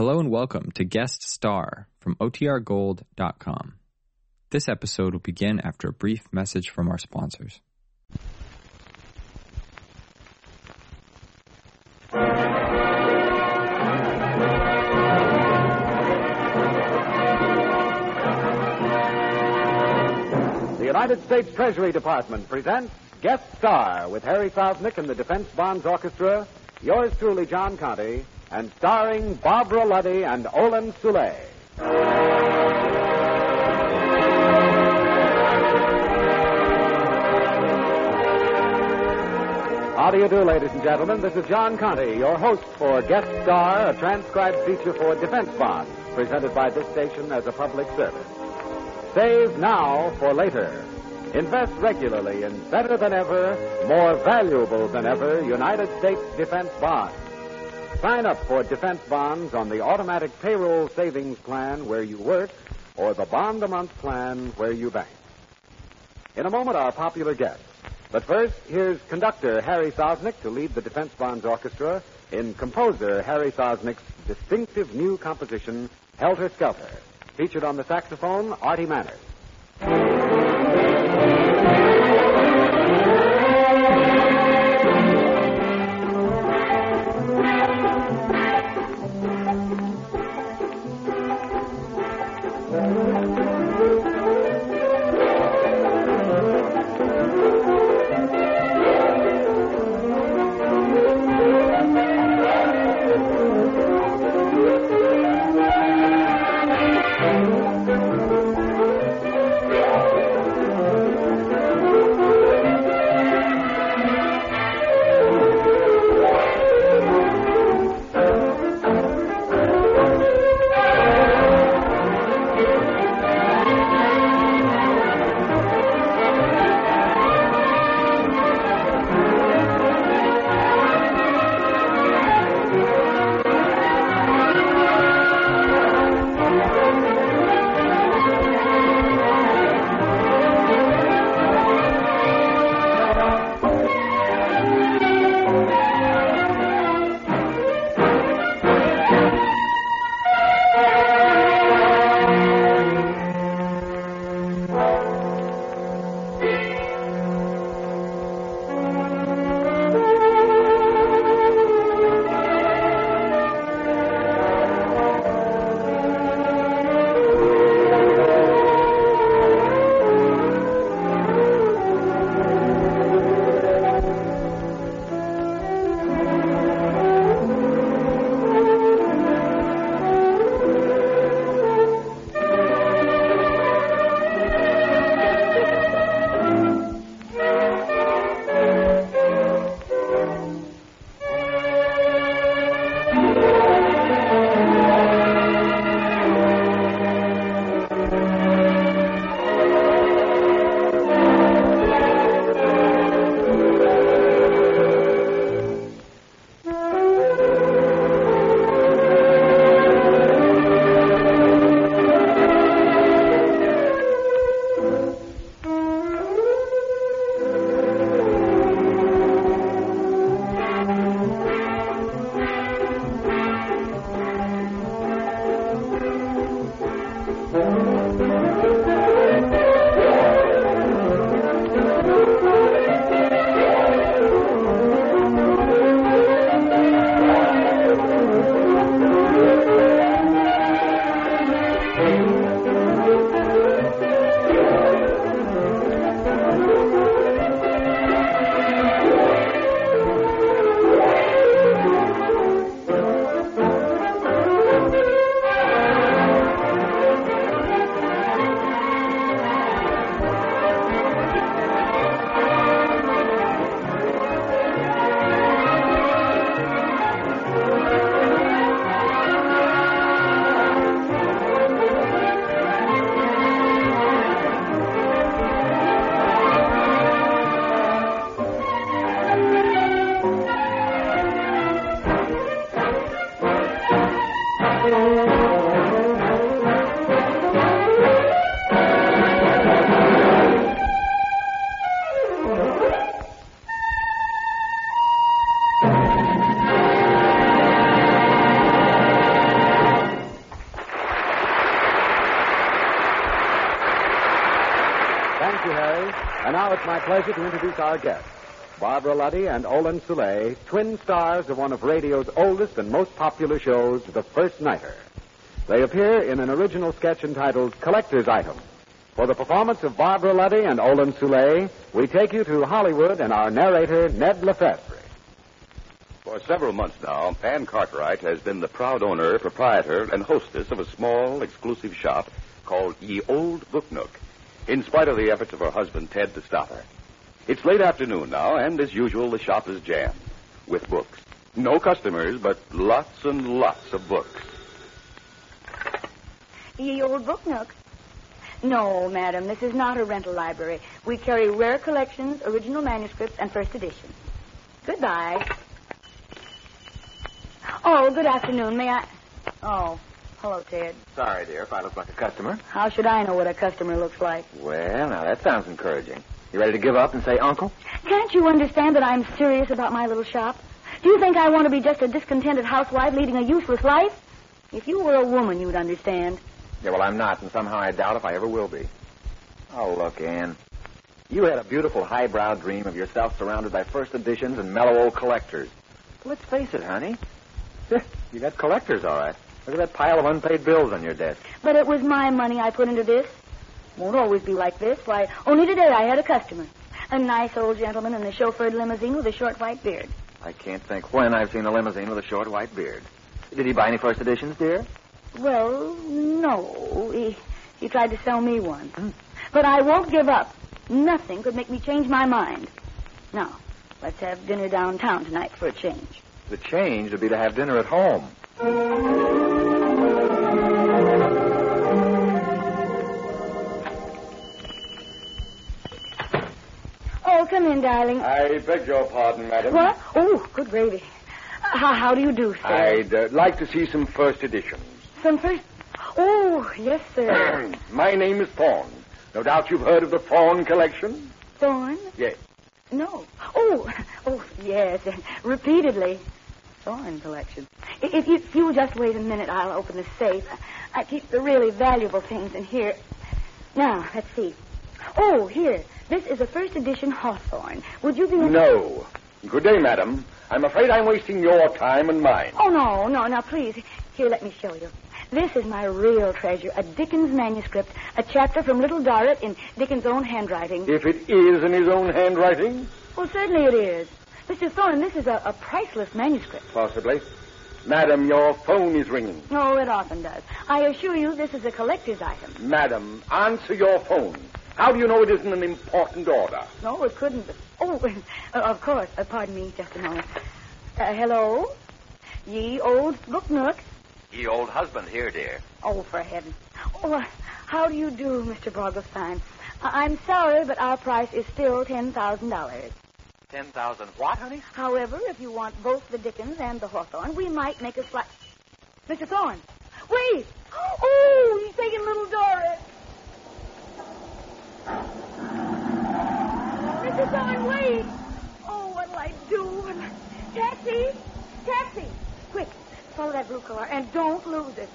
Hello and welcome to Guest Star from OTRGold.com. This episode will begin after a brief message from our sponsors. The United States Treasury Department presents Guest Star with Harry Sosnick and the Defense Bonds Orchestra, yours truly, John Conte, and starring Barbara Luddy and Olin Soule. How do you do, ladies and gentlemen? This is John Conte, your host for Guest Star, a transcribed feature for Defense Bonds, presented by this station as a public service. Save now for later. Invest regularly in better than ever, more valuable than ever United States defense bonds. Sign up for defense bonds on the automatic payroll savings plan where you work or the bond a month plan where you bank. In a moment, our popular guest. But first, here's conductor Harry Sosnick to lead the Defense Bonds Orchestra in composer Harry Sosnick's distinctive new composition, Helter Skelter, featured on the saxophone, Artie Manners. Introduce our guests. Barbara Luddy and Olin Soule, twin stars of one of radio's oldest and most popular shows, The First Nighter. They appear in an original sketch entitled Collector's Item. For the performance of Barbara Luddy and Olin Soule, we take you to Hollywood and our narrator, Ned Lefestre. For several months now, Ann Cartwright has been the proud owner, proprietor, and hostess of a small, exclusive shop called Ye Old Book Nook, in spite of the efforts of her husband, Ted, to stop her. It's late afternoon now, and as usual, the shop is jammed with books. No customers, but lots and lots of books. Ye Old Book Nook. No, madam, this is not a rental library. We carry rare collections, original manuscripts, and first editions. Goodbye. Oh, good afternoon. May I? Oh, hello, Ted. Sorry, dear, if I look like a customer. How should I know what a customer looks like? Well, now that sounds encouraging. You ready to give up and say uncle? Can't you understand that I'm serious about my little shop? Do you think I want to be just a discontented housewife leading a useless life? If you were a woman, you'd understand. Yeah, well, I'm not, and somehow I doubt if I ever will be. Oh, look, Ann. You had a beautiful highbrow dream of yourself surrounded by first editions and mellow old collectors. Let's face it, honey. You got collectors, all right. Look at that pile of unpaid bills on your desk. But it was my money I put into this. Won't always be like this. Why, only today I had a customer. A nice old gentleman in a chauffeured limousine with a short white beard. I can't think when I've seen a limousine with a short white beard. Did he buy any first editions, dear? Well, no. He, he tried to sell me one. But I won't give up. Nothing could make me change my mind. Now, let's have dinner downtown tonight for a change. The change would be to have dinner at home. Darling. I beg your pardon, madam. What? Oh, good gravy. Uh, How, how do you do, sir? I'd uh, like to see some first editions. Some first. Oh, yes, sir. My name is Thorne. No doubt you've heard of the Thorne collection? Thorne? Yes. No. Oh, oh, yes, repeatedly. Thorne collection. If you, if you'll just wait a minute, I'll open the safe. I keep the really valuable things in here. Now, let's see. Oh, here. This is a first edition Hawthorne. Would you be... No. Good day, madam. I'm afraid I'm wasting your time and mine. Oh, no, no. Now, please. Here, let me show you. This is my real treasure, a Dickens manuscript, a chapter from Little Dorrit in Dickens' own handwriting. If it is in his own handwriting? Well, certainly it is. Mr. Thorne, this is a, a priceless manuscript. Possibly. Madam, your phone is ringing. Oh, it often does. I assure you this is a collector's item. Madam, answer your phone. How do you know it isn't an important order? No, it couldn't. Oh, uh, of course. Uh, pardon me just a moment. Uh, hello? Ye old book nook. Ye old husband here, dear. Oh, for heaven. Oh, uh, how do you do, Mr. Borgelstein? I- I'm sorry, but our price is still $10,000. Ten thousand what, honey? However, if you want both the Dickens and the Hawthorne, we might make a slight... Mr. Thorne, wait! Oh, he's taking little Dorrit. Mr. Thorne, wait! Oh, what'll I do? Taxi! Taxi! Quick, follow that blue car and don't lose it.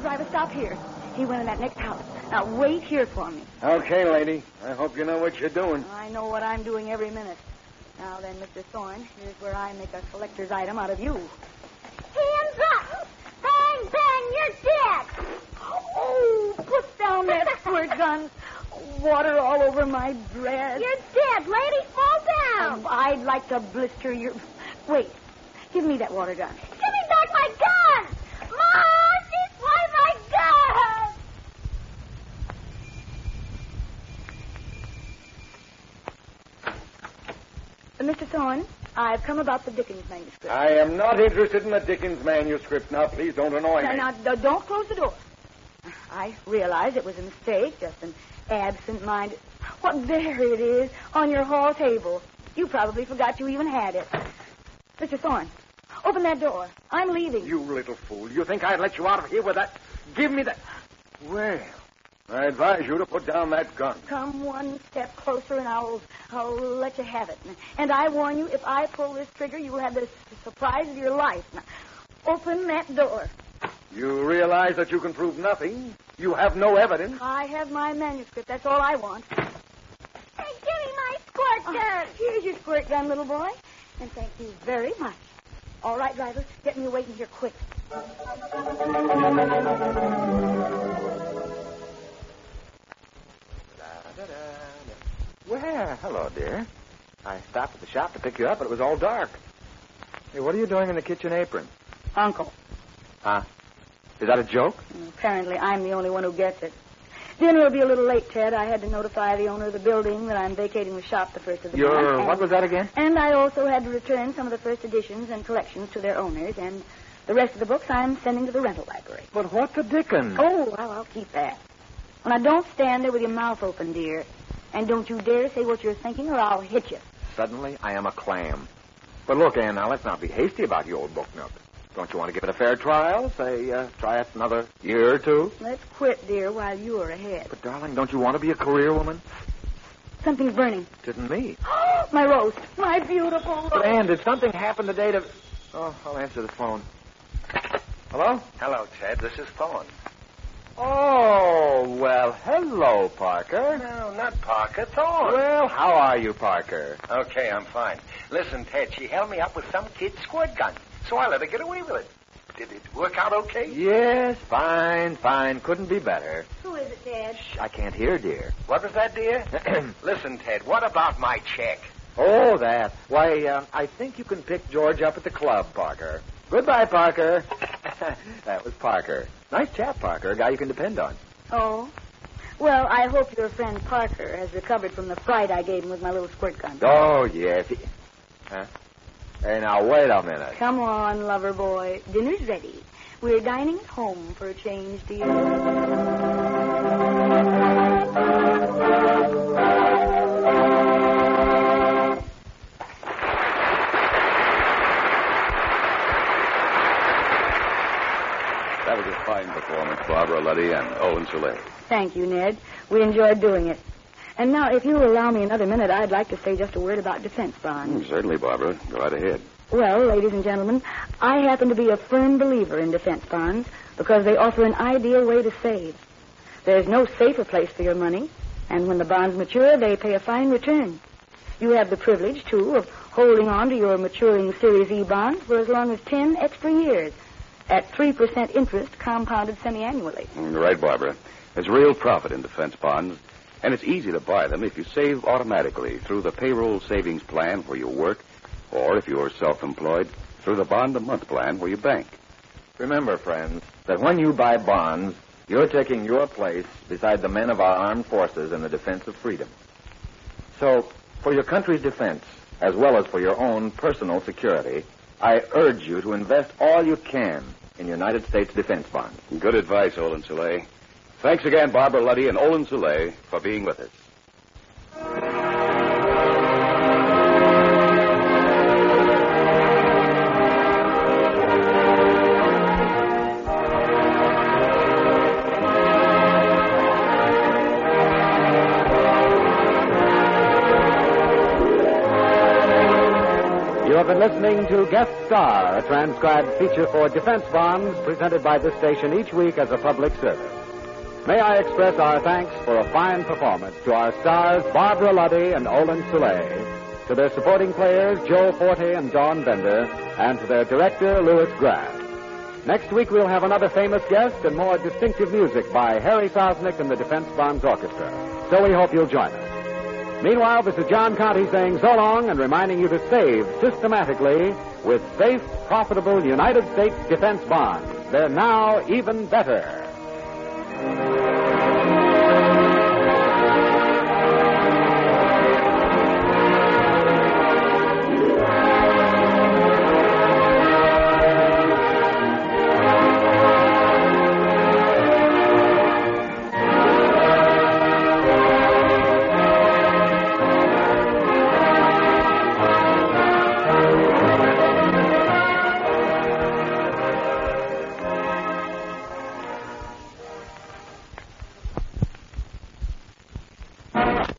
Driver, stop here. He went in that next house. Now, wait here for me. Okay, lady. I hope you know what you're doing. I know what I'm doing every minute. Now then, Mr. Thorne, here's where I make a collector's item out of you. Hands up! Bang, bang, you're dead! Oh, put down that squirt gun. Water all over my dress. You're dead, lady. Fall down. Oh, I'd like to blister your. Wait. Give me that water gun. Give me back my gun! Mom, this was my gun! Uh, Mr. Thorne, I've come about the Dickens manuscript. I am not interested in the Dickens manuscript. Now, please don't annoy now, me. now, d- don't close the door. I realize it was a mistake, just an absent-minded. What, there it is, on your hall table. You probably forgot you even had it. Mr. Thorne, open that door. I'm leaving. You little fool. You think I'd let you out of here with that? Give me that. Well, I advise you to put down that gun. Come one step closer and I'll, I'll let you have it. And I warn you, if I pull this trigger, you will have the surprise of your life. Now, open that door. You realize that you can prove nothing. You have no evidence. I have my manuscript. That's all I want. Hey, give me my squirt oh, gun. Here's your squirt gun, little boy. And thank you very much. All right, driver, get me away from here quick. Well, hello, dear. I stopped at the shop to pick you up, but it was all dark. Hey, what are you doing in the kitchen apron? Uncle. Huh? Is that a joke? Apparently, I'm the only one who gets it. Dinner will be a little late, Ted. I had to notify the owner of the building that I'm vacating the shop the first of the month. Your and- what was that again? And I also had to return some of the first editions and collections to their owners, and the rest of the books I'm sending to the rental library. But what the dickens? Oh, well, I'll keep that. Now, don't stand there with your mouth open, dear. And don't you dare say what you're thinking, or I'll hit you. Suddenly, I am a clam. But look, Ann, now let's not be hasty about the old book nook. Don't you want to give it a fair trial? Say, uh, try it another year or two? Let's quit, dear, while you're ahead. But, darling, don't you want to be a career woman? Something's burning. Didn't me. Oh! My roast. My beautiful roast. But, Ann, did something happen today to... Oh, I'll answer the phone. Hello? Hello, Ted. This is Thorne. Oh, well, hello, Parker. No, not Parker. Thorne. Well, how are you, Parker? Okay, I'm fine. Listen, Ted, she held me up with some kid's squirt gun, so I let her get away with it. Did it work out okay? Yes, fine, fine. Couldn't be better. Who is it, Ted? Shh, I can't hear, dear. What was that, dear? Listen, Ted, what about my check? Oh, that. Why, uh, I think you can pick George up at the club, Parker. Goodbye, Parker. that was Parker. Nice chap, Parker. A guy you can depend on. Oh? Well, I hope your friend Parker has recovered from the fright I gave him with my little squirt gun. Oh, yes. He... Huh? Hey, now, wait a minute. Come on, lover boy. Dinner's ready. We're dining at home for a change, dear. That was a fine performance, Barbara Luddy and Olin Soule. Thank you, Ned. We enjoyed doing it. And now, if you'll allow me another minute, I'd like to say just a word about defense bonds. Mm, certainly, Barbara. Go right ahead. Well, ladies and gentlemen, I happen to be a firm believer in defense bonds because they offer an ideal way to save. There's no safer place for your money, and when the bonds mature, they pay a fine return. You have the privilege, too, of holding on to your maturing Series E bonds for as long as 10 extra years at 3% interest compounded semi-annually. Mm, You're right, Barbara. There's real profit in defense bonds, and it's easy to buy them if you save automatically through the payroll savings plan where you work, or if you're self-employed, through the bond a month plan where you bank. Remember, friends, that when you buy bonds, you're taking your place beside the men of our armed forces in the defense of freedom. So, for your country's defense, as well as for your own personal security, I urge you to invest all you can in United States defense bonds. Good advice, Olin Soule. Thanks again, Barbara Luddy and Olin Soule, for being with us. Been listening to Guest Star, a transcribed feature for defense bonds presented by this station each week as a public service. May I express our thanks for a fine performance to our stars Barbara Luddy and Olin Soule, to their supporting players Joe Forte and Don Bender, and to their director Louis Graff. Next week we'll have another famous guest and more distinctive music by Harry Sosnick and the Defense Bonds Orchestra. So we hope you'll join us. Meanwhile, this is John Conte saying so long and reminding you to save systematically with safe, profitable United States defense bonds. They're now even better.